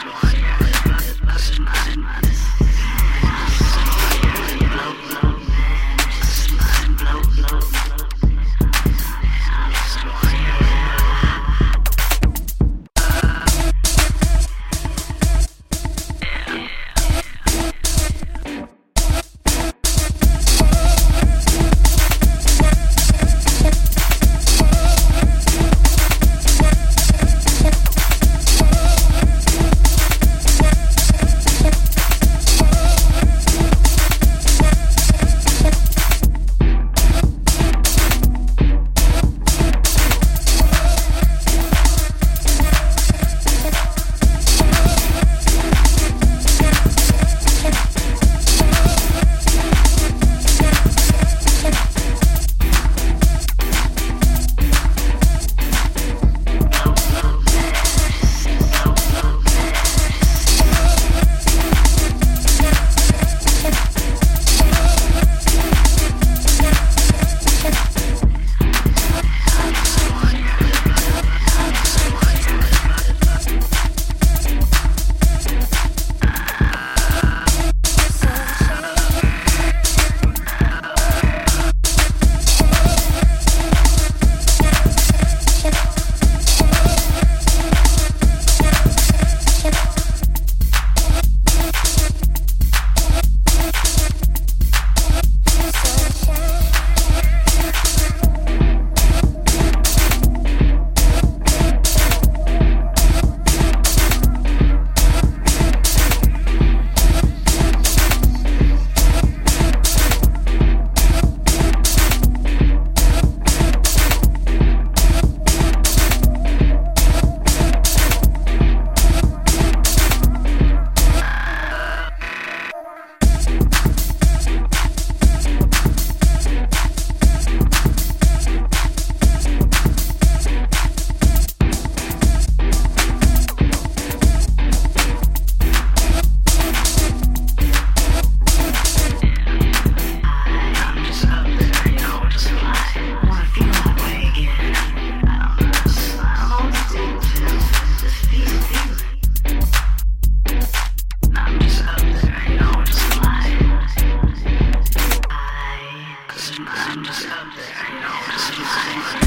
Luis. noticing, noticing, noticing, noticing, noticing,